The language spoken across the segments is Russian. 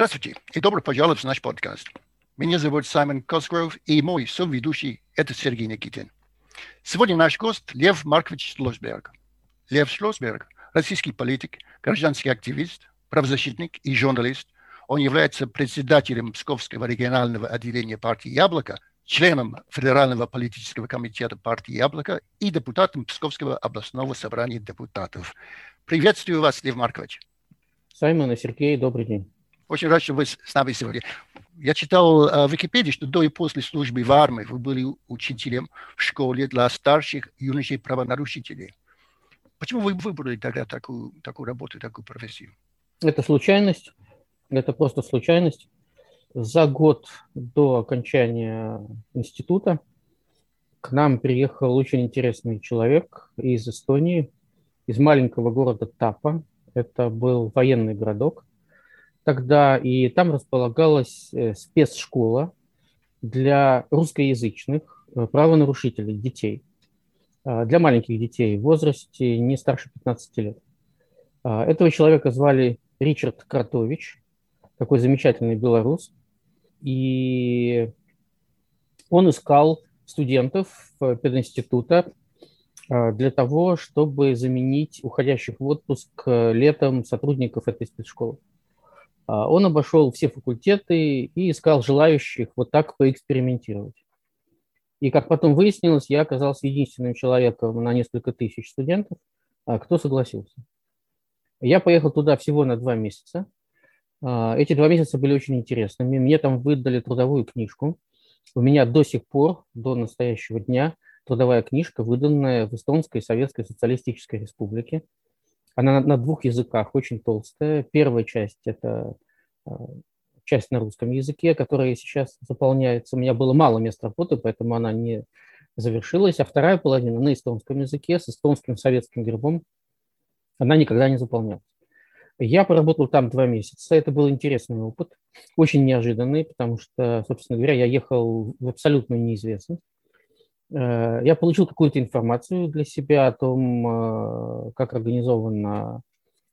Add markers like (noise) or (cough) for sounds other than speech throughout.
Здравствуйте и добро пожаловать в наш подкаст. Меня зовут Саймон Косгров и мой соведущий – это Сергей Никитин. Сегодня наш гость Лев Маркович Шлосберг. Лев Шлосберг – российский политик, гражданский активист, правозащитник и журналист. Он является председателем Псковского регионального отделения партии «Яблоко», членом Федерального политического комитета партии «Яблоко» и депутатом Псковского областного собрания депутатов. Приветствую вас, Лев Маркович. Саймон и Сергей, добрый день. Очень рад, что вы с нами сегодня. Я читал э, в Википедии, что до и после службы в армии вы были учителем в школе для старших юношей правонарушителей. Почему вы выбрали тогда такую, такую работу, такую профессию? Это случайность. Это просто случайность. За год до окончания института к нам приехал очень интересный человек из Эстонии, из маленького города Тапа. Это был военный городок тогда, и там располагалась э, спецшкола для русскоязычных э, правонарушителей, детей, а, для маленьких детей в возрасте не старше 15 лет. Этого человека звали Ричард Кратович, такой замечательный белорус, и он искал студентов пединститута для того, чтобы заменить уходящих в отпуск э, летом сотрудников этой спецшколы. А, он обошел все факультеты и искал желающих вот так поэкспериментировать. И как потом выяснилось, я оказался единственным человеком на несколько тысяч студентов, а, кто согласился. Я поехал туда всего на два месяца. А, эти два месяца были очень интересными. Мне там выдали трудовую книжку. У меня до сих пор, до настоящего дня, трудовая книжка, выданная в Эстонской Советской Социалистической Республике. Она на, на двух языках, очень толстая. Первая часть – это а, часть на русском языке, которая сейчас заполняется. У меня было мало мест работы, поэтому она не завершилась. А вторая половина на эстонском языке с эстонским советским гербом. Она никогда не заполнялась. Я поработал там два месяца. Это был интересный опыт, очень неожиданный, потому что, собственно говоря, я ехал в абсолютную неизвестность. Э, я получил какую-то информацию для себя о том, э, как организована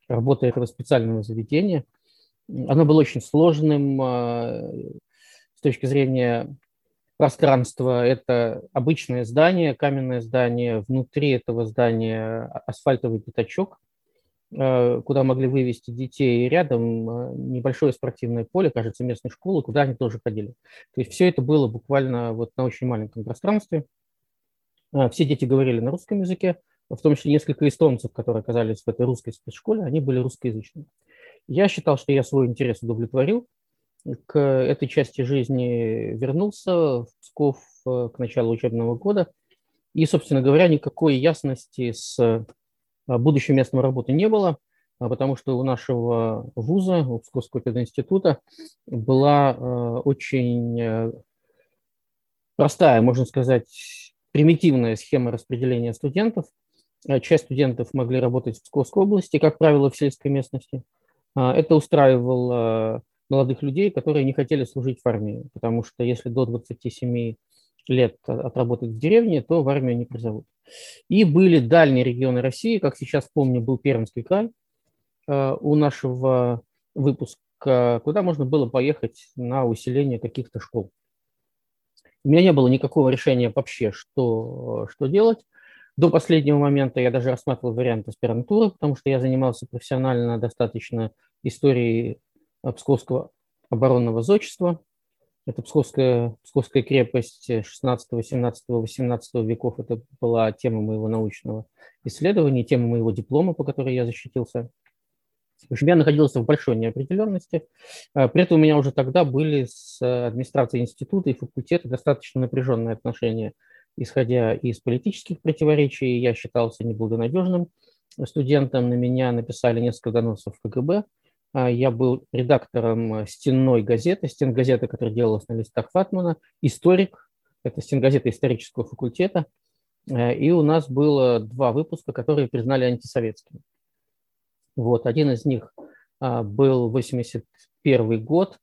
работа этого специального заведения. Оно было очень сложным э, с точки зрения пространства. Это обычное здание, каменное здание. Внутри этого здания асфальтовый пятачок, куда могли вывести детей. И рядом небольшое спортивное поле, кажется, местной школы, куда они тоже ходили. То есть все это было буквально вот на очень маленьком пространстве – все дети говорили на русском языке, в том числе несколько эстонцев, которые оказались в этой русской спецшколе, они были русскоязычными. Я считал, что я свой интерес удовлетворил, к этой части жизни вернулся в Псков э, к началу учебного года. И, собственно говоря, никакой ясности с э, будущим местом работы не было, а потому что у нашего вуза, у Псковского пединститута, была э, очень простая, можно сказать, примитивная схема распределения студентов. Э, часть студентов могли работать в Псковской области, как правило, в сельской местности. А, это устраивало молодых людей, которые не хотели служить в армии, потому что если до 27 лет отработать в деревне, то в армию не призовут. И были дальние регионы России, как сейчас помню, был Пермский край э, у нашего выпуска, куда можно было поехать на усиление каких-то школ. У меня не было никакого решения вообще, что, что делать. До последнего момента я даже рассматривал вариант аспирантуры, потому что я занимался профессионально достаточно историей Псковского оборонного зодчества. Это Псковская, Псковская крепость 16, 17, 18 веков. Это была тема моего научного исследования, тема моего диплома, по которой я защитился. В общем, я находился в большой неопределенности. А, при этом у меня уже тогда были с администрацией института и факультета достаточно напряженные отношения, исходя из политических противоречий. Я считался неблагонадежным студентом. На меня написали несколько доносов в КГБ. А, я был редактором стенной газеты, стен газеты, которая делалась на листах Фатмана, историк, это стен газеты исторического факультета. А, и у нас было два выпуска, которые признали антисоветскими. Вот, один из них а, был 81 год.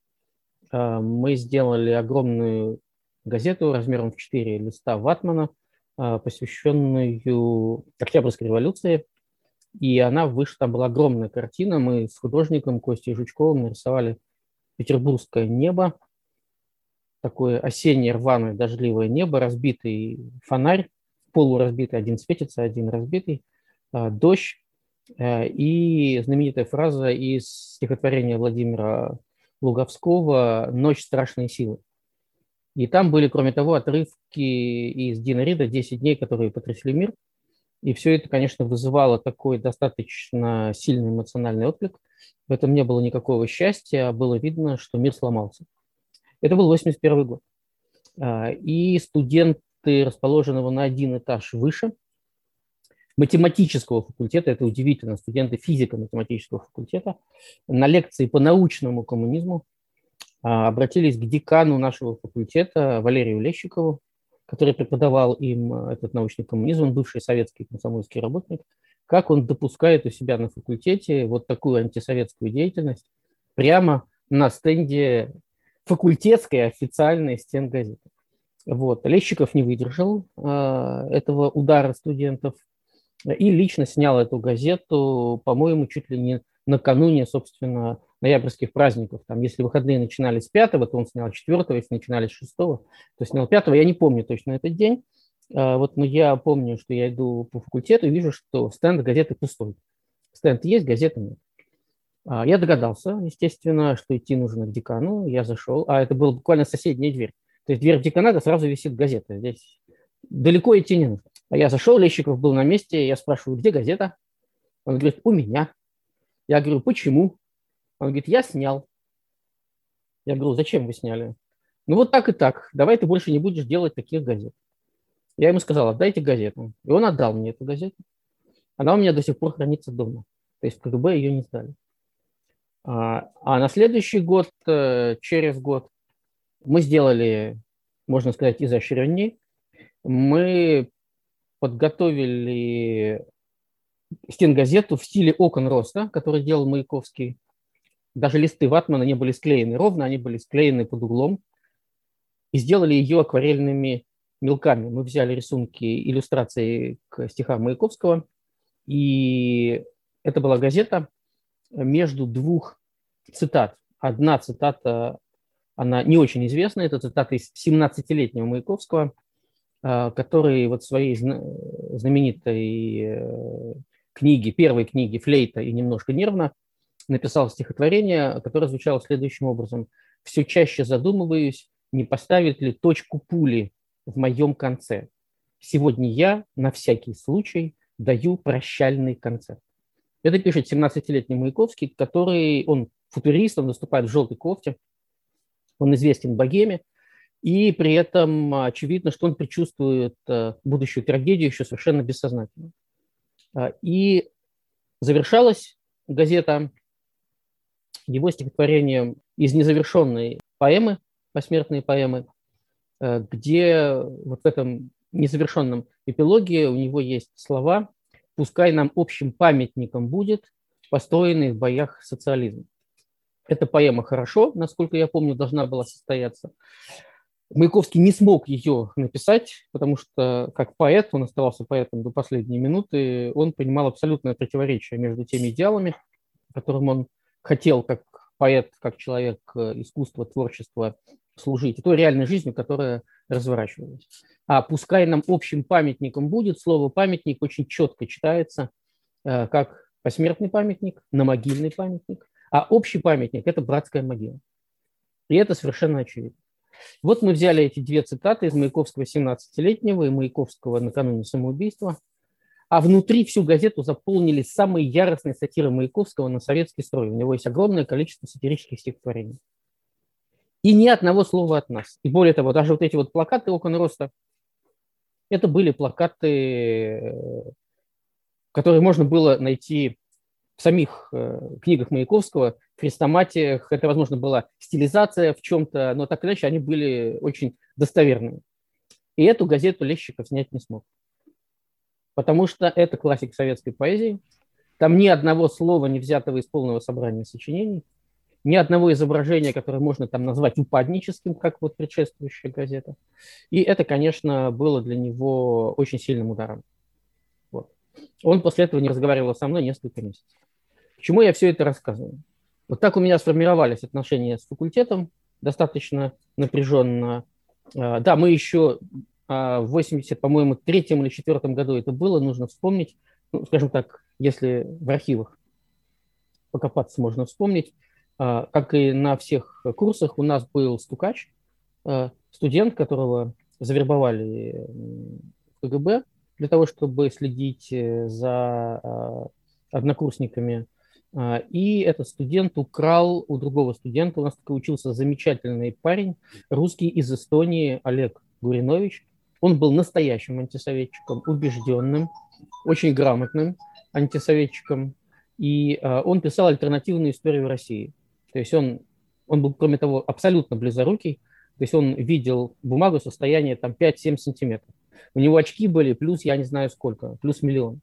А, мы сделали огромную газету размером в 4 листа ватмана, а, посвященную Октябрьской революции. И она вышла, там была огромная картина. Мы с художником Костей Жучковым нарисовали петербургское небо, такое осеннее рваное дождливое небо, разбитый фонарь, полуразбитый, один светится, один разбитый, дождь и знаменитая фраза из стихотворения Владимира Луговского «Ночь страшной силы». И там были, кроме того, отрывки из Дина Рида «10 дней, которые потрясли мир». И все это, конечно, вызывало такой достаточно сильный эмоциональный отклик. В этом не было никакого счастья, а было видно, что мир сломался. Это был 81 год. А, и студенты, расположенного на один этаж выше, математического факультета, это удивительно, студенты физико-математического факультета, на лекции по научному коммунизму а, обратились к декану нашего факультета Валерию Лещикову, который преподавал им э, этот научный коммунизм, он бывший советский комсомольский работник, как он допускает у себя на факультете вот такую антисоветскую деятельность прямо на стенде факультетской официальной стенгазеты. Вот. Лещиков не выдержал э, этого удара студентов и лично снял эту газету, по-моему, чуть ли не накануне, собственно, ноябрьских праздников. Там, если выходные начинались с 5 то он снял 4 если начинались с 6 то снял 5 Я не помню точно этот день. А, вот, но я помню, что я иду по факультету и вижу, что стенд газеты пустой. Стенд есть, газеты нет. А, я догадался, естественно, что идти нужно к декану. Я зашел, а это была буквально соседняя дверь. То есть дверь деканата сразу висит газета. Здесь далеко идти не нужно. А я зашел, Лещиков был на месте, я спрашиваю, где газета? Он говорит, у меня. Я говорю, почему? Он говорит, я снял. Я говорю, зачем вы сняли? Ну вот так и так, давай ты больше не будешь делать таких газет. Я ему сказал, отдайте газету. И он отдал мне эту газету. Она у меня до сих пор хранится дома. То есть в КГБ ее не сдали. А, а на следующий год, э, через год, мы сделали, можно сказать, изощреннее. Мы подготовили стенгазету в стиле окон роста, который делал Маяковский. Даже листы ватмана не были склеены ровно, они были склеены под углом. И сделали ее акварельными мелками. Мы взяли рисунки, иллюстрации к стихам Маяковского. И это была газета между двух цитат. Одна цитата, она не очень известная, это цитата из 17-летнего Маяковского, который вот своей знаменитой э, книге, первой книге «Флейта и немножко нервно» написал стихотворение, которое звучало следующим образом. «Все чаще задумываюсь, не поставит ли точку пули в моем конце. Сегодня я на всякий случай даю прощальный концерт». Это пишет 17-летний Маяковский, который, он футурист, он выступает в желтой кофте, он известен богеме, и при этом очевидно, что он предчувствует э, будущую трагедию еще совершенно бессознательно. А, и завершалась газета его стихотворением из незавершенной поэмы, посмертные поэмы, э, где вот в этом незавершенном эпилоге у него есть слова «Пускай нам общим памятником будет построенный в боях социализм». Эта поэма хорошо, насколько я помню, должна была состояться. Маяковский не смог ее написать, потому что как поэт, он оставался поэтом до последней минуты, он понимал абсолютное противоречие между теми идеалами, которым он хотел как поэт, как человек э, искусства, творчества служить, и той реальной жизнью, которая разворачивалась. А пускай нам общим памятником будет, слово «памятник» очень четко читается э, как посмертный памятник, на могильный памятник, а общий памятник – это братская могила. И это совершенно очевидно. Вот мы взяли эти две цитаты из Маяковского 17-летнего и Маяковского накануне самоубийства, а внутри всю газету заполнили самые яростные сатиры Маяковского на советский строй. У него есть огромное количество сатирических стихотворений. И ни одного слова от нас. И более того, даже вот эти вот плакаты окон роста, это были плакаты, которые можно было найти в самих э, книгах Маяковского, в хрестоматиях. Это, возможно, была стилизация в чем-то, но так или иначе они были очень достоверными. И эту газету Лещиков снять не смог. Потому что это классик советской поэзии. Там ни одного слова не взятого из полного собрания сочинений, ни одного изображения, которое можно там назвать упадническим, как вот предшествующая газета. И это, конечно, было для него очень сильным ударом. Вот. Он после этого не разговаривал со мной несколько месяцев. Почему я все это рассказываю? Вот так у меня сформировались отношения с факультетом, достаточно напряженно. А, да, мы еще а, в 80, по-моему, третьем или четвертом году это было, нужно вспомнить, ну, скажем так, если в архивах покопаться можно вспомнить, а, как и на всех курсах у нас был стукач, студент, которого завербовали в КГБ для того, чтобы следить э, за однокурсниками и этот студент украл у другого студента, у нас такой учился замечательный парень, русский из Эстонии, Олег Гуринович. Он был настоящим антисоветчиком, убежденным, очень грамотным антисоветчиком. И а, он писал альтернативную историю России. То есть он, он был, кроме того, абсолютно близорукий. То есть он видел бумагу состояния там 5-7 сантиметров. У него очки были плюс я не знаю сколько, плюс миллион.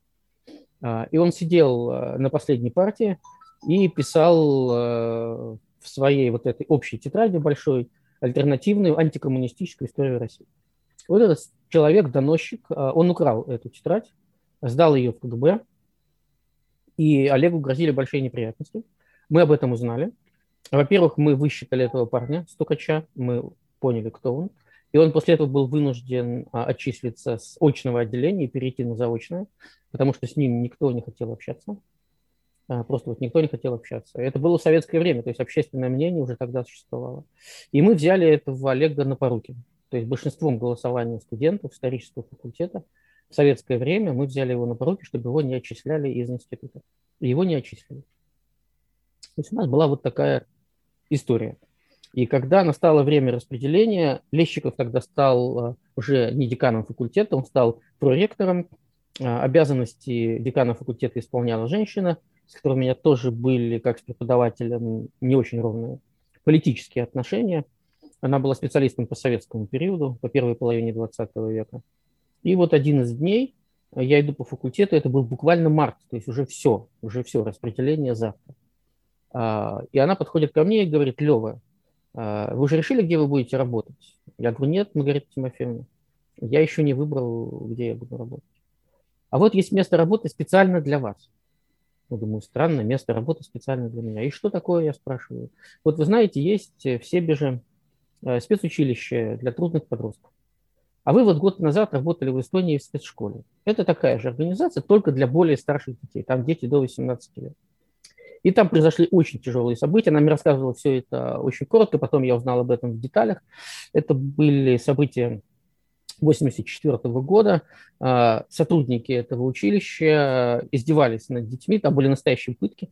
А, и он сидел э, на последней партии и писал э, в своей вот этой общей тетради большой альтернативную антикоммунистическую историю России. Вот этот человек-доносчик, он украл эту тетрадь, сдал ее в КГБ, и Олегу грозили большие неприятности. Мы об этом узнали. Во-первых, мы высчитали этого парня, стукача, мы поняли, кто он. И он после этого был вынужден а, отчислиться с очного отделения и перейти на заочное, потому что с ним никто не хотел общаться. А, просто вот никто не хотел общаться. Это было советское время, то есть общественное мнение уже тогда существовало. И мы взяли этого Олега на поруки. То есть большинством голосования студентов исторического факультета в советское время мы взяли его на поруки, чтобы его не отчисляли из института. Его не отчислили. То есть у нас была вот такая история. И когда настало время распределения, Лещиков тогда стал э, уже не деканом факультета, он стал проректором. Э, обязанности декана факультета исполняла женщина, с которой у меня тоже были, как с преподавателем, не очень ровные политические отношения. Она была специалистом по советскому периоду, по первой половине 20 века. И вот один из дней э, я иду по факультету, это был буквально март, то есть уже все, уже все, распределение завтра. А, и она подходит ко мне и говорит, Лева, вы уже решили, где вы будете работать? Я говорю, нет, Маргарита Тимофеевна, я еще не выбрал, где я буду работать. А вот есть место работы специально для вас. Я думаю, странно, место работы специально для меня. И что такое, я спрашиваю. Вот вы знаете, есть в Себеже э, спецучилище для трудных подростков. А вы вот год назад работали в Эстонии в спецшколе. Это такая же организация, только для более старших детей. Там дети до 18 лет. И там произошли очень тяжелые события. Она мне рассказывала все это очень коротко, потом я узнал об этом в деталях. Это были события 1984 года. А, сотрудники этого училища издевались над детьми, там были настоящие пытки,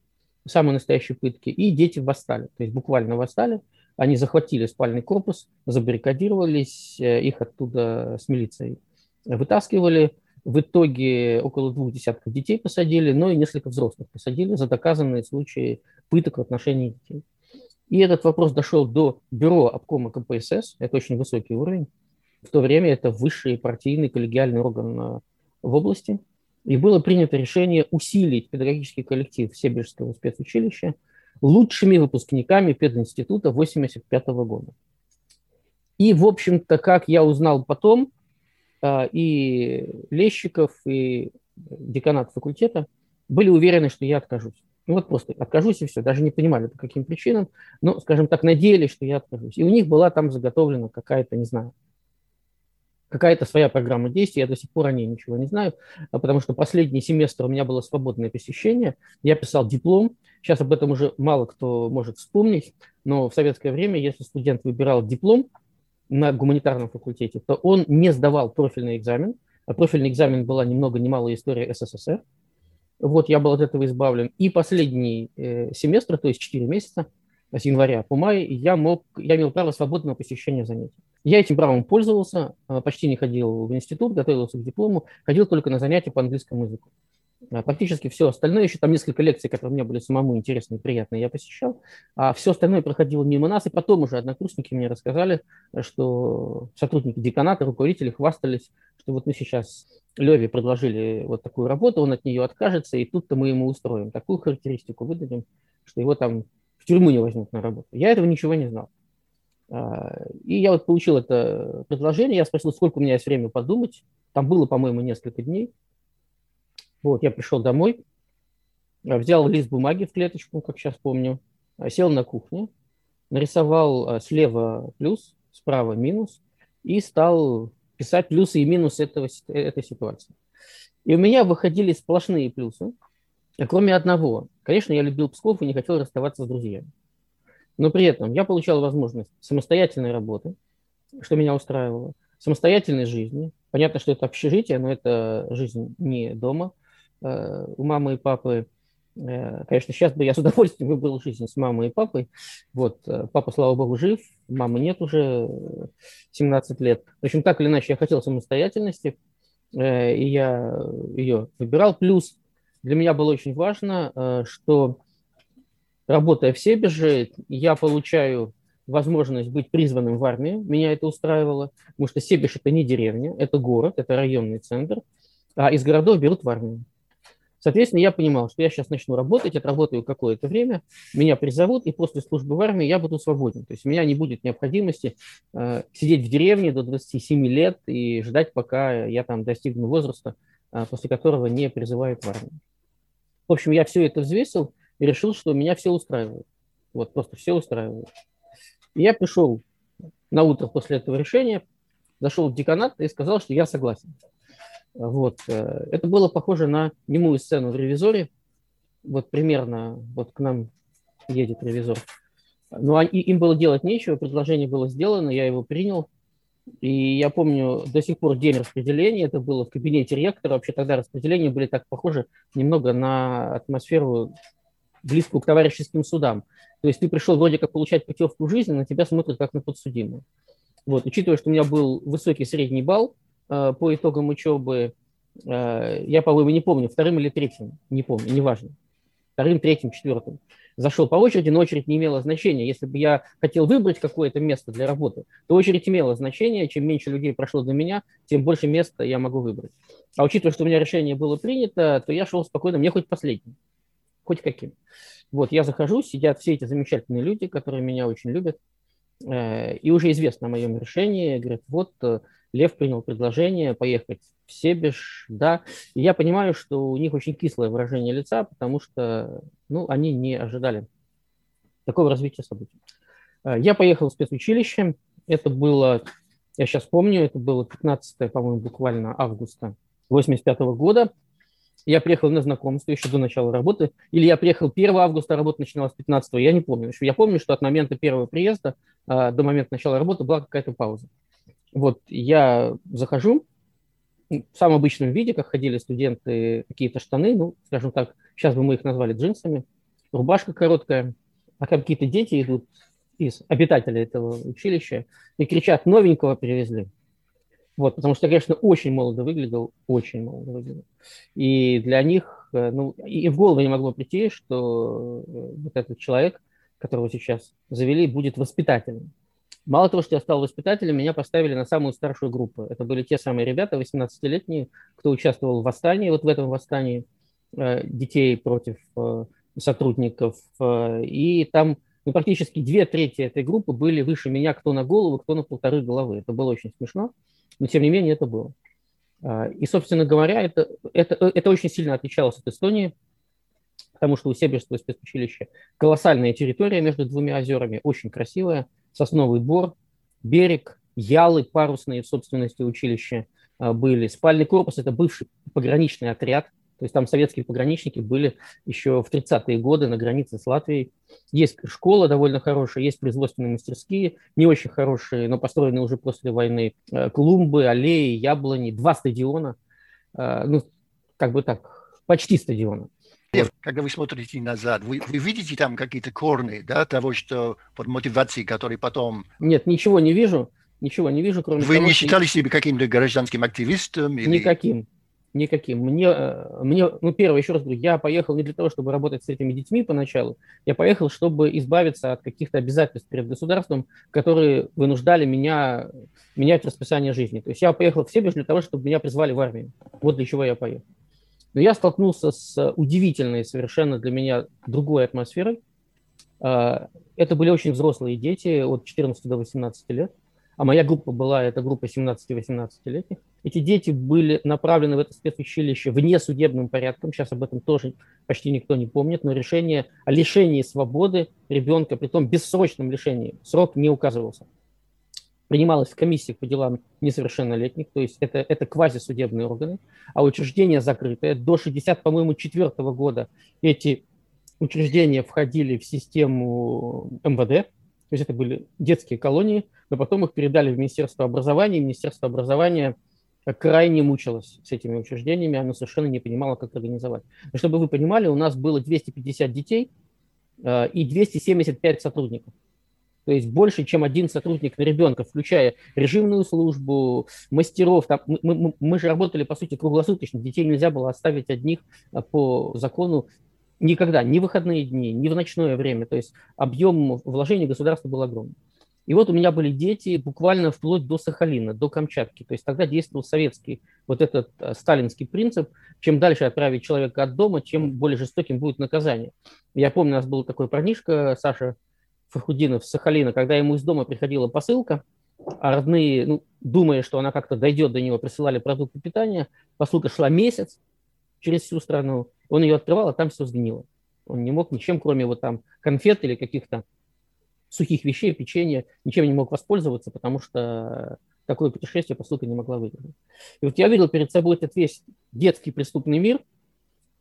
самые настоящие пытки, и дети восстали, то есть буквально восстали. Они захватили спальный корпус, забаррикадировались, э, их оттуда с милицией вытаскивали, в итоге около двух десятков детей посадили, но и несколько взрослых посадили за доказанные случаи пыток в отношении детей. И этот вопрос дошел до бюро обкома КПСС, это очень высокий уровень. В то время это высший партийный коллегиальный орган э, в области. И было принято решение усилить педагогический коллектив Себежского спецучилища лучшими выпускниками пединститута 1985 года. И, в общем-то, как я узнал потом, а, и Лещиков, и деканат факультета были уверены, что я откажусь. Ну вот просто откажусь и все. Даже не понимали, по каким причинам. Но, скажем так, надеялись, что я откажусь. И у них была там заготовлена какая-то, не знаю, какая-то своя программа действий. Я до сих пор о ней ничего не знаю, а потому что последний семестр у меня было свободное посещение. Я писал диплом. Сейчас об этом уже мало кто может вспомнить. Но в советское время, если студент выбирал диплом, на гуманитарном факультете, то он не сдавал профильный экзамен. А профильный экзамен была ни много ни мало история СССР. Вот я был от этого избавлен. И последний э, семестр, то есть 4 месяца, с января по май, я, мог, я имел право свободного посещения занятий. Я этим правом пользовался, э, почти не ходил в институт, готовился к диплому, ходил только на занятия по английскому языку. А практически все остальное, еще там несколько лекций, которые мне были самому интересны и приятные, я посещал, а все остальное проходило мимо нас, и потом уже однокурсники мне рассказали, что сотрудники деканата, руководители хвастались, что вот мы сейчас Леве предложили вот такую работу, он от нее откажется, и тут-то мы ему устроим такую характеристику, выдадим, что его там в тюрьму не возьмут на работу. Я этого ничего не знал. А, и я вот получил это предложение, я спросил, сколько у меня есть время подумать. Там было, по-моему, несколько дней. Вот, я пришел домой, взял лист бумаги в клеточку, как сейчас помню, сел на кухне, нарисовал слева плюс, справа минус и стал писать плюсы и минусы этого, этой ситуации. И у меня выходили сплошные плюсы, кроме одного. Конечно, я любил Псков и не хотел расставаться с друзьями. Но при этом я получал возможность самостоятельной работы, что меня устраивало, самостоятельной жизни. Понятно, что это общежитие, но это жизнь не дома. Э, у мамы и папы, э, конечно, сейчас бы я с удовольствием выбрал жизнь с мамой и папой. Вот, э, папа, слава богу, жив, мамы нет уже 17 лет. В общем, так или иначе, я хотел самостоятельности, и я ее выбирал. Плюс для меня было очень важно, что работая в Себеже, я получаю возможность быть призванным в армию. Меня это устраивало, потому что Себеж – это не деревня, это город, это районный центр, а из городов берут в армию. Соответственно, я понимал, что я сейчас начну работать, отработаю какое-то время, меня призовут, и после службы в армии я буду свободен. То есть у меня не будет необходимости э, сидеть в деревне до 27 лет и ждать, пока я там достигну возраста, э, после которого не призывают в армию. В общем, я все это взвесил и решил, что меня все устраивает. Вот, просто все устраивает. И я пришел на утро после этого решения, зашел в деканат и сказал, что я согласен. Вот. Э, это было похоже на немую сцену в «Ревизоре». Вот примерно вот к нам едет ревизор. Но им было делать нечего, предложение было сделано, я его принял. И я помню до сих пор день распределения, это было в кабинете ректора. Вообще тогда распределения были так похожи немного на атмосферу близкую к товарищеским судам. То есть ты пришел вроде как получать путевку в жизнь, на тебя смотрят как на подсудимого. Вот, учитывая, что у меня был высокий средний балл по итогам учебы, э, я, по-моему, не помню, вторым или третьим, не помню, неважно. Вторым, третьим, четвертым. Зашел по очереди, но очередь не имела значения. Если бы я хотел выбрать какое-то место для работы, то очередь имела значение. Чем меньше людей прошло до меня, тем больше места я могу выбрать. А учитывая, что у меня решение было принято, то я шел спокойно, мне хоть последним хоть каким. Вот, я захожу, сидят все эти замечательные люди, которые меня очень любят, э, и уже известно о моем решении, говорят, вот э, Лев принял предложение поехать в Себеж, да, и я понимаю, что у них очень кислое выражение лица, потому что, ну, они не ожидали такого развития событий. Э, я поехал в спецучилище, это было, я сейчас помню, это было 15, по-моему, буквально августа 85 года, я приехал на знакомство еще до начала работы, или я приехал 1 августа, а работа начиналась 15, я не помню. Я помню, что от момента первого приезда а, до момента начала работы была какая-то пауза. Вот я захожу в самом обычном виде, как ходили студенты, какие-то штаны, ну, скажем так, сейчас бы мы их назвали джинсами, рубашка короткая, а какие-то дети идут из обитателей этого училища и кричат, новенького привезли. Вот, потому что конечно, очень молодо выглядел, очень молодо выглядел. И для них, э, ну, и в голову не могло прийти, что э, вот этот человек, которого сейчас завели, будет воспитателем. Мало того, что я стал воспитателем, меня поставили на самую старшую группу. Это были те самые ребята, 18-летние, кто участвовал в восстании, вот в этом восстании э, детей против сотрудников. И там ну, практически две трети этой группы были выше меня, кто на голову, кто на полторы головы. Это было очень смешно но тем не менее это было. А, и, собственно говоря, это, это, это очень сильно отличалось от Эстонии, потому что у Себежского спецучилища колоссальная территория между двумя озерами, очень красивая, сосновый бор, берег, ялы парусные в собственности училища а, были. Спальный корпус – это бывший пограничный отряд, то есть там советские пограничники были еще в 30-е годы на границе с Латвией. Есть школа довольно хорошая, есть производственные мастерские, не очень хорошие, но построенные уже после войны. Э, клумбы, аллеи, яблони, два стадиона. Э, ну, как бы так, почти стадиона. Когда вы смотрите назад, вы, вы видите там какие-то корни да, того, что под мотивацией, который потом... Нет, ничего не вижу. Ничего не вижу, кроме Вы того, не считали себя каким-то гражданским активистом? Или... Никаким. Никаким. Мне, э, мне, ну, первое, еще раз говорю, я поехал не для того, чтобы работать с этими детьми поначалу, я поехал, чтобы избавиться от каких-то обязательств перед государством, которые вынуждали меня менять расписание жизни. То есть я поехал в Себеж для того, чтобы меня призвали в армию. Вот для чего я поехал. Но я столкнулся с удивительной совершенно для меня другой атмосферой. Э, это были очень взрослые дети от 14 до 18 лет. а моя группа была, это группа 17-18-летних. Эти дети были направлены в это спецучилище вне судебным порядком, сейчас об этом тоже почти никто не помнит, но решение о лишении свободы ребенка, при том бессрочном лишении, срок не указывался. Принималось в комиссиях по делам несовершеннолетних, то есть это, это квазисудебные органы, а учреждение закрытое. До 60, по-моему, четвертого года эти учреждения входили в систему МВД, то есть это были детские колонии, но потом их передали в Министерство образования, и Министерство образования крайне мучилось с этими учреждениями, оно совершенно не понимало, как организовать. Но чтобы вы понимали, у нас было 250 детей э, и 275 сотрудников. То есть больше, чем один сотрудник на ребенка, включая режимную службу, мастеров. Там, мы, мы, мы же работали, по сути, круглосуточно. Детей нельзя было оставить одних э, по закону Никогда, ни в выходные дни, ни в ночное время. То есть объем вложений государства был огромный. И вот у меня были дети буквально вплоть до Сахалина, до Камчатки. То есть тогда действовал советский вот этот э, сталинский принцип. Чем дальше отправить человека от дома, чем более жестоким будет наказание. Я помню, у нас был такой парнишка, Саша Фахудинов с Сахалина, когда ему из дома приходила посылка, а родные, ну, думая, что она как-то дойдет до него, присылали продукты питания. Посылка шла месяц через всю страну. Он ее открывал, а там все сгнило. Он не мог ничем, кроме вот там конфет или каких-то сухих вещей, печенья, ничем не мог воспользоваться, потому что такое путешествие, по сути, не могла выдержать. И вот я видел перед собой этот весь детский преступный мир,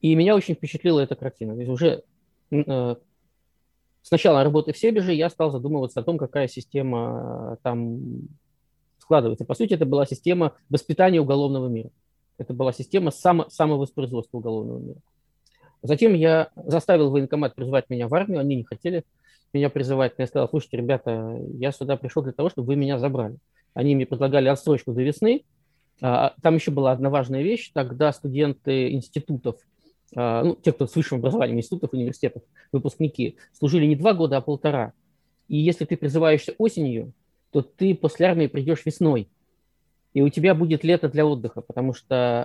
и меня очень впечатлила эта картина. То есть уже э, с начала работы в Себеже я стал задумываться о том, какая система э, там складывается. По сути, это была система воспитания уголовного мира. Это была система само, самовоспроизводства уголовного мира. Затем я заставил военкомат призвать меня в армию, они не хотели меня призывать. Я сказал, слушайте, ребята, я сюда пришел для того, чтобы вы меня забрали. Они мне предлагали отсрочку до весны. А, там еще была одна важная вещь. Тогда студенты институтов, а, ну, те, кто с высшим образованием, институтов, университетов, выпускники, служили не два года, а полтора. И если ты призываешься осенью, то ты после армии придешь весной и у тебя будет лето для отдыха, потому что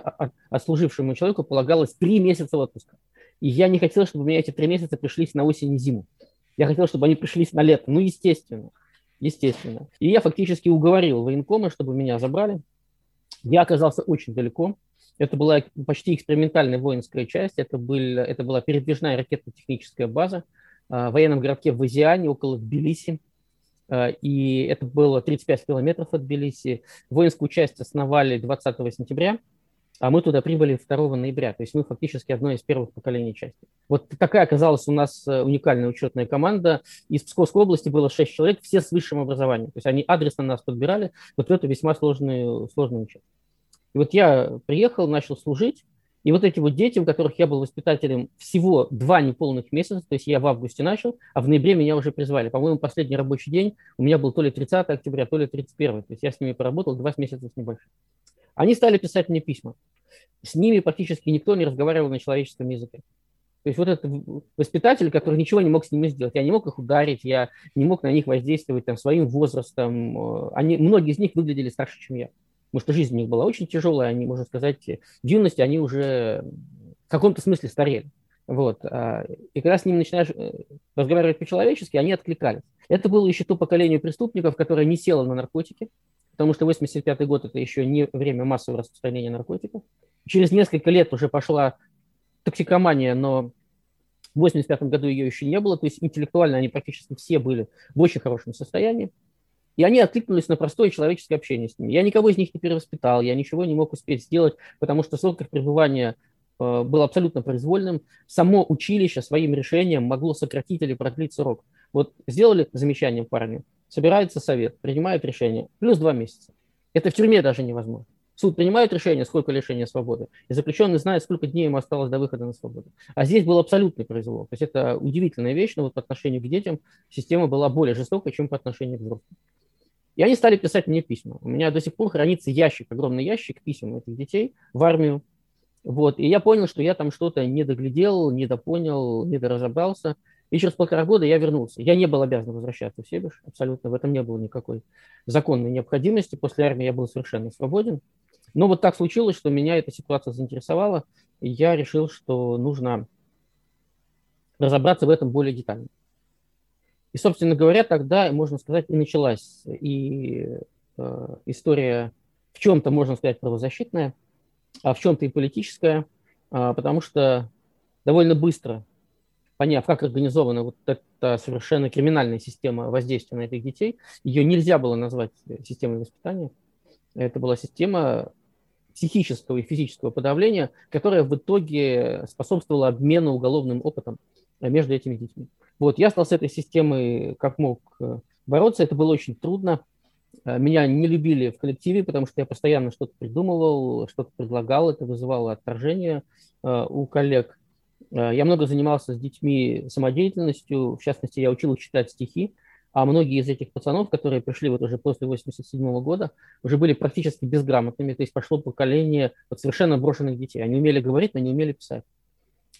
отслужившему человеку полагалось три месяца отпуска. И я не хотел, чтобы у меня эти три месяца пришлись на осень и зиму. Я хотел, чтобы они пришлись на лето. Ну, естественно. Естественно. И я фактически уговорил военкома, чтобы меня забрали. Я оказался очень далеко. Это была почти экспериментальная воинская часть. Это, был, это была передвижная ракетно-техническая база в военном городке в Азиане, около Тбилиси. Э, и это было 35 километров от Тбилиси. Воинскую часть основали 20 сентября, а мы туда прибыли 2 ноября. То есть мы фактически одно из первых поколений части. Вот такая оказалась у нас э, уникальная учетная команда. Из Псковской области было 6 человек, все с высшим образованием. То есть они адресно нас подбирали вот в эту весьма сложную, сложную часть. И вот я приехал, начал служить, и вот эти вот дети, у которых я был воспитателем всего два неполных месяца, то есть я в августе начал, а в ноябре меня уже призвали. По-моему, последний рабочий день у меня был то ли 30 октября, то ли 31. То есть я с ними поработал два месяца с небольшим. Они стали писать мне письма. С ними практически никто не разговаривал на человеческом языке. То есть вот этот воспитатель, который ничего не мог с ними сделать, я не мог их ударить, я не мог на них воздействовать там, своим возрастом. Э, они, многие из них выглядели старше, чем я потому что жизнь у них была очень тяжелая, они, можно сказать, в юности они уже в каком-то смысле старели. Вот. А, и когда с ними начинаешь э, разговаривать по-человечески, они откликались. Это было еще то поколение преступников, которое не село на наркотики, потому что 85 год – это еще не время массового распространения наркотиков. Через несколько лет уже пошла токсикомания, но в 85 году ее еще не было, то есть интеллектуально они практически все были в очень хорошем состоянии. И они откликнулись на простое человеческое общение с ними. Я никого из них не перевоспитал, я ничего не мог успеть сделать, потому что срок их пребывания э, был абсолютно произвольным. Само училище своим решением могло сократить или продлить срок. Вот сделали замечание парню, собирается совет, принимает решение, плюс два месяца. Это в тюрьме даже невозможно. Суд принимает решение, сколько лишения свободы, и заключенный знает, сколько дней ему осталось до выхода на свободу. А здесь был абсолютный произвол. То есть это удивительная вещь, но вот по отношению к детям система была более жестокой, чем по отношению к взрослым. И они стали писать мне письма. У меня до сих пор хранится ящик, огромный ящик писем этих детей в армию. Вот. И я понял, что я там что-то не доглядел, не допонял, не доразобрался. И через полтора года я вернулся. Я не был обязан возвращаться в Себеж, абсолютно. В этом не было никакой законной необходимости. После армии я был совершенно свободен. Но вот так случилось, что меня эта ситуация заинтересовала, и я решил, что нужно разобраться в этом более детально. И, собственно говоря, тогда, можно сказать, и началась и э, история в чем-то, можно сказать, правозащитная, а в чем-то и политическая, а, потому что довольно быстро, поняв, как организована вот эта совершенно криминальная система воздействия на этих детей, ее нельзя было назвать системой воспитания. Это была система психического и физического подавления, которая в итоге способствовала обмену уголовным опытом между этими детьми. Вот, я стал с этой системой как мог э, бороться. Это было очень трудно. Э, меня не любили в коллективе, потому что я постоянно что-то придумывал, что-то предлагал. Это вызывало отторжение э, у коллег. Я много занимался с детьми самодеятельностью. В частности, я учил их читать стихи. А многие из этих пацанов, которые пришли вот уже после 87 года, уже были практически безграмотными. То есть пошло поколение вот совершенно брошенных детей. Они умели говорить, но не умели писать.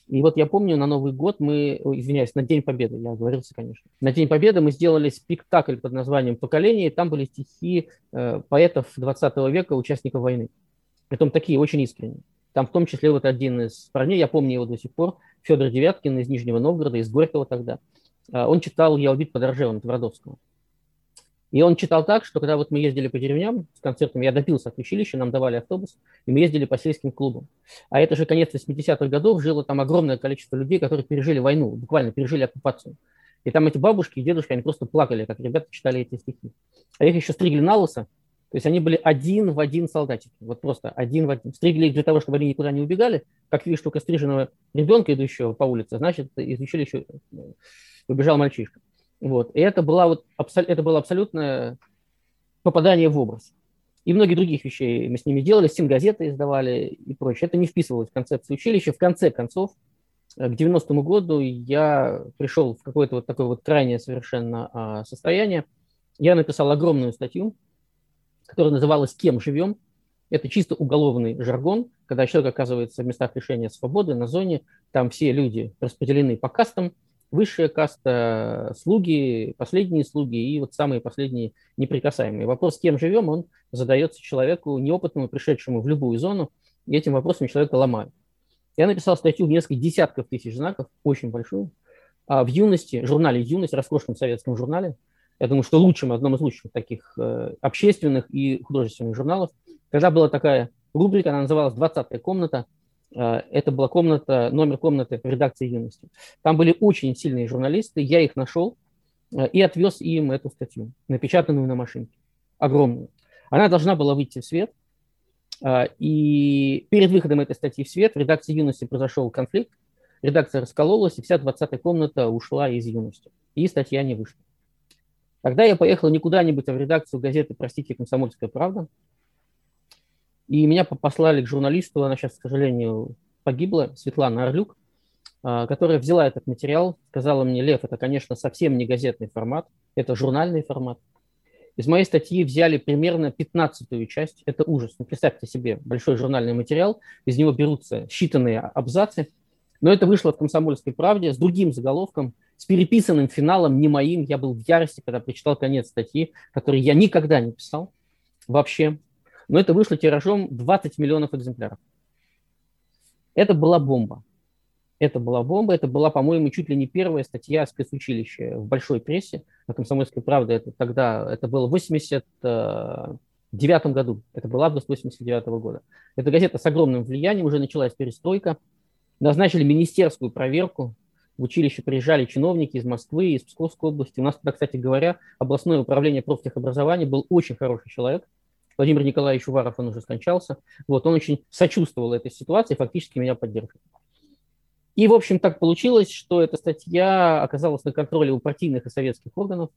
И вот я помню, на Новый год мы, извиняюсь, на День Победы, я оговорился, конечно. На День Победы мы сделали спектакль под названием «Поколение», там были стихи э, поэтов 20 века, участников войны. Притом такие, очень искренние. Там в том числе вот один из парней, я помню его до сих пор, Федор Девяткин из Нижнего Новгорода, из Горького тогда. Э, он читал «Я убит под Ржевом» Твардовского. И он читал так, что когда вот мы ездили по деревням с концертом, я допился от училища, нам давали автобус, и мы ездили по сельским клубам. А это же конец 80-х годов, жило там огромное количество людей, которые пережили войну, буквально пережили оккупацию. И там эти бабушки и дедушки, они просто плакали, как ребята читали эти стихи. А их еще стригли на лысо, то есть они были один в один солдатики, вот просто один в один. Стригли их для того, чтобы они никуда не убегали. Как видишь только стриженного ребенка, идущего по улице, значит, из училища э, убежал мальчишка. Вот. И это, была вот, это было абсолютное попадание в образ. И многие других вещей мы с ними делали, стенгазеты издавали и прочее. Это не вписывалось в концепцию училища. В конце концов, э, к 90-му году я пришел в какое-то вот такое вот крайнее совершенно а, состояние. Я написал огромную статью, которая называлась «Кем живем?». Это чисто уголовный жаргон, когда человек оказывается в местах лишения свободы, на зоне, там все люди распределены по кастам, высшая каста, слуги, последние слуги и вот самые последние неприкасаемые. Вопрос, с кем живем, он задается человеку неопытному, пришедшему в любую зону, и этим вопросом человека ломают. Я написал статью в несколько десятков тысяч знаков, очень большую, а в юности, журнале «Юность», роскошном советском журнале, я думаю, что лучшим, одном из лучших таких э, общественных и художественных журналов, когда была такая рубрика, она называлась «20-я комната», Э, это была комната, номер комнаты в редакции «Юности». Там были очень сильные журналисты, я их нашел э, и отвез им эту статью, напечатанную на машинке, огромную. Она должна была выйти в свет, э, и перед выходом этой статьи в свет в редакции «Юности» произошел конфликт, редакция раскололась, и вся 20-я комната ушла из «Юности», и статья не вышла. Тогда я поехал не куда-нибудь, а в редакцию газеты, простите, «Комсомольская правда», и меня послали к журналисту, она сейчас, к сожалению, погибла, Светлана Орлюк, а, которая взяла этот материал, сказала мне, Лев, это, конечно, совсем не газетный формат, это журнальный формат. Из моей статьи взяли примерно 15 часть, это ужас. Ну, представьте себе, большой журнальный материал, из него берутся считанные абзацы, но это вышло в «Комсомольской правде» с другим заголовком, с переписанным финалом, не моим. Я был в ярости, когда прочитал конец статьи, который я никогда не писал вообще но это вышло тиражом 20 миллионов экземпляров. Это была бомба. Это была бомба, это была, по-моему, чуть ли не первая статья спецучилища в большой прессе на «Комсомольской правде». Это тогда, это было в 89 году, это был август 89 года. Эта газета с огромным влиянием, уже началась перестройка. Назначили министерскую проверку, в училище приезжали чиновники из Москвы, из Псковской области. У нас тогда, кстати говоря, областное управление профтехобразования был очень хороший человек, Владимир Николаевич Уваров, он уже скончался. Вот, он очень сочувствовал этой ситуации, фактически меня поддерживал. И, в общем, так получилось, что эта статья оказалась на контроле у партийных и советских органов.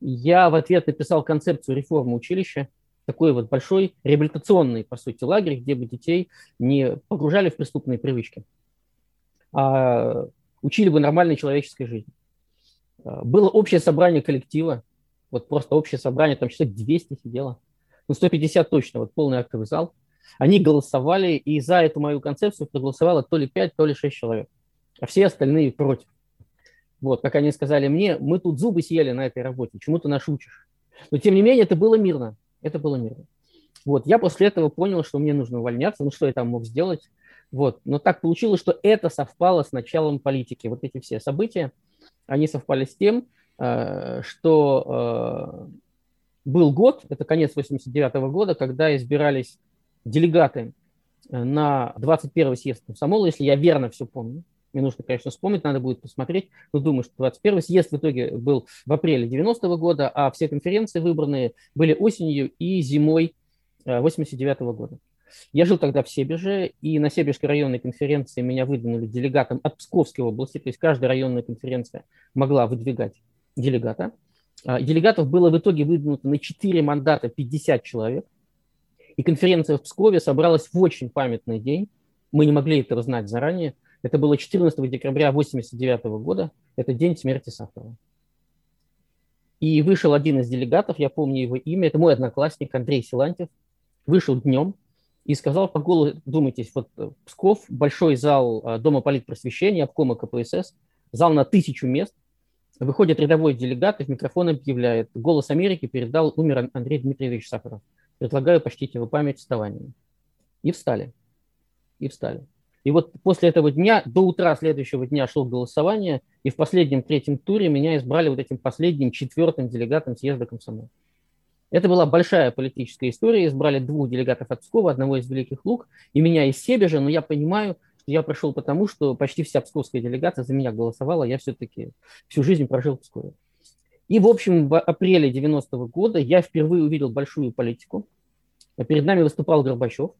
Я в ответ написал концепцию реформы училища, такой вот большой реабилитационный, по сути, лагерь, где бы детей не погружали в преступные привычки, а учили бы нормальной человеческой жизни. Было общее собрание коллектива, вот просто общее собрание, там человек 200 сидело ну, 150 точно, вот полный актовый зал. Они голосовали, и за эту мою концепцию проголосовало то ли 5, то ли 6 человек, а все остальные против. Вот, как они сказали мне, мы тут зубы съели на этой работе, чему ты нас учишь. Но, тем не менее, это было мирно, это было мирно. Вот, я после этого понял, что мне нужно увольняться, ну, что я там мог сделать. Вот, но так получилось, что это совпало с началом политики. Вот эти все события, они совпали с тем, э, что э, был год, это конец 89 года, когда избирались делегаты э, на 21 съезд комсомола, если я верно все помню. Мне нужно, конечно, вспомнить, надо будет посмотреть. Но думаю, что 21 съезд в итоге был в апреле 90 -го года, а все конференции выбранные были осенью и зимой 89 -го года. Я жил тогда в Себеже, и на Себежской районной конференции меня выдвинули делегатом от Псковской области, то есть каждая районная конференция могла выдвигать делегата. А, делегатов было в итоге выдвинуто на 4 мандата 50 человек, и конференция в Пскове собралась в очень памятный день. Мы не могли этого знать заранее. Это было 14 декабря 1989 года, это день смерти Сахарова. И вышел один из делегатов, я помню его имя, это мой одноклассник Андрей Силантьев, вышел днем, и сказал по голосу, думайтесь, вот э, Псков, большой зал э, Дома политпросвещения, обкома КПСС, зал на тысячу мест, выходит рядовой делегат и в микрофон объявляет, «Голос Америки передал, умер Андрей Дмитриевич Сахаров. Предлагаю почтить его память вставанием». И встали. И встали. И вот после этого дня, до утра следующего дня шло голосование, и в последнем третьем туре меня избрали вот этим последним четвертым делегатом съезда комсомола. Это была большая политическая история. Избрали двух делегатов от Пскова, одного из Великих Луг, и меня из Себежа, но я понимаю, я прошел потому, что почти вся псковская делегация за меня голосовала, я все-таки всю жизнь прожил в Пскове. И, в общем, в апреле 90-го года я впервые увидел большую политику. Перед нами выступал Горбачев,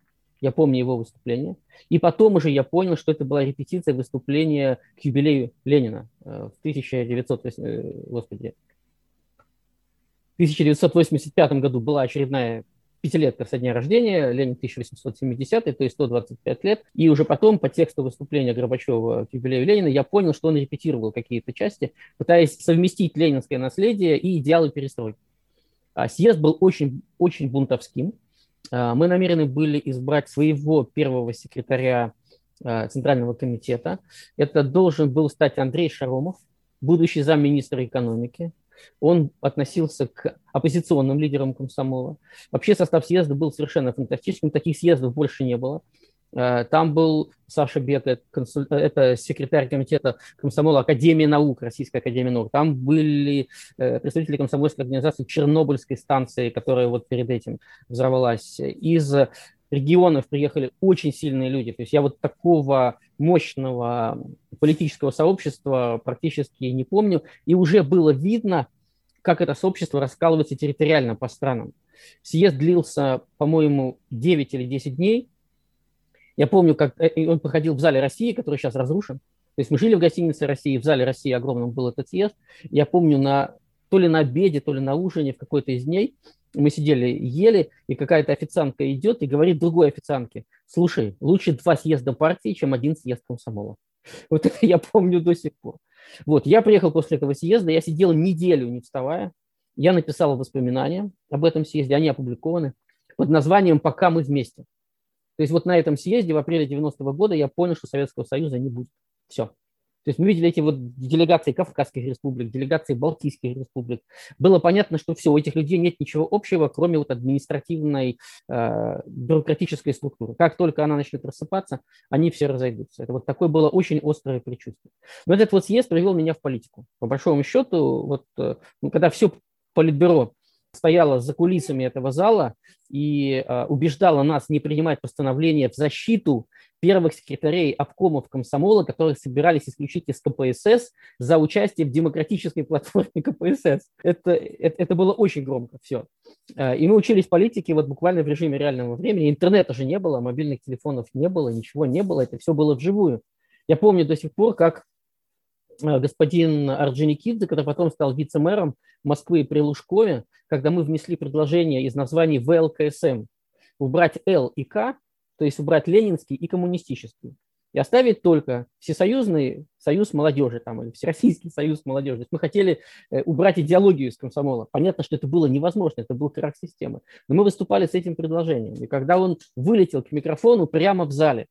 я помню его выступление. И потом уже я понял, что это была репетиция выступления к юбилею Ленина э, в 1900, э, господи, 1985 году была очередная пятилетка со дня рождения, Ленин 1870, то есть 125 лет. И уже потом по тексту выступления Горбачева к юбилею Ленина я понял, что он репетировал какие-то части, пытаясь совместить ленинское наследие и идеалы перестройки. А съезд был очень, очень бунтовским. А, мы намерены были избрать своего первого секретаря а, Центрального комитета. Это должен был стать Андрей Шаромов, будущий замминистра экономики, он относился к оппозиционным лидерам комсомола. Вообще состав съезда был совершенно фантастическим, таких съездов больше не было. Э, там был Саша Бек, это секретарь комитета комсомола Академии наук, Российской Академии наук. Там были э, представители комсомольской организации Чернобыльской станции, которая вот перед этим взорвалась. Из регионов приехали очень сильные люди. То есть я вот такого мощного политического сообщества практически не помню. И уже было видно, как это сообщество раскалывается территориально по странам. Съезд длился, по-моему, 9 или 10 дней. Я помню, как э, он проходил в зале России, который сейчас разрушен. То есть мы жили в гостинице России, в зале России огромном был этот съезд. Я помню, на, то ли на обеде, то ли на ужине в какой-то из дней мы сидели, ели, и какая-то официантка идет и говорит другой официантке, слушай, лучше два съезда партии, чем один съезд комсомола. (laughs) Вот это я помню до сих пор. Вот, я приехал после этого съезда, я сидел неделю не вставая, я написал воспоминания об этом съезде, они опубликованы, под названием «Пока мы вместе». То есть вот на этом съезде в апреле 90 -го года я понял, что Советского Союза не будет. Все. То есть мы видели эти вот делегации Кавказских республик, делегации Балтийских республик. Было понятно, что все, у этих людей нет ничего общего, кроме вот административной э, бюрократической структуры. Как только она начнет рассыпаться, они все разойдутся. Это вот такое было очень острое предчувствие. Но этот вот съезд привел меня в политику. По большому счету, вот э, ну, когда все политбюро стояла за кулисами этого зала и э, убеждала нас не принимать постановления в защиту первых секретарей обкомов комсомола, которые собирались исключить из КПСС за участие в демократической платформе КПСС. Это, это, это было очень громко все. Э, и мы учились политике вот буквально в режиме реального времени. Интернета же не было, мобильных телефонов не было, ничего не было, это все было вживую. Я помню до сих пор, как Э, господин Орджоникидзе, который потом стал вице-мэром Москвы при Лужкове, когда мы внесли предложение из названий ВЛКСМ убрать Л и К, то есть убрать ленинский и коммунистический, и оставить только Всесоюзный союз молодежи там, или Всероссийский союз молодежи. То есть мы хотели э, убрать идеологию из комсомола. Понятно, что это было невозможно, это был крах системы. Но мы выступали с этим предложением. И когда он вылетел к микрофону прямо в зале,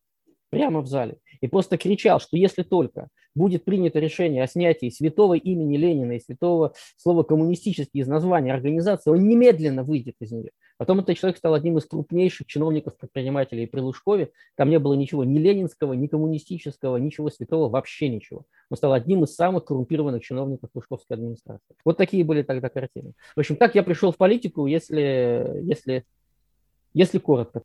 прямо в зале, и просто кричал, что если только будет принято решение о снятии святого имени Ленина и святого слова коммунистический из названия организации, он немедленно выйдет из нее. Потом этот человек стал одним из крупнейших чиновников-предпринимателей при Лужкове. Там не было ничего ни ленинского, ни коммунистического, ничего святого, вообще ничего. Он стал одним из самых коррумпированных чиновников Лужковской администрации. Вот такие были тогда картины. В общем, так я пришел в политику, если, если, если коротко.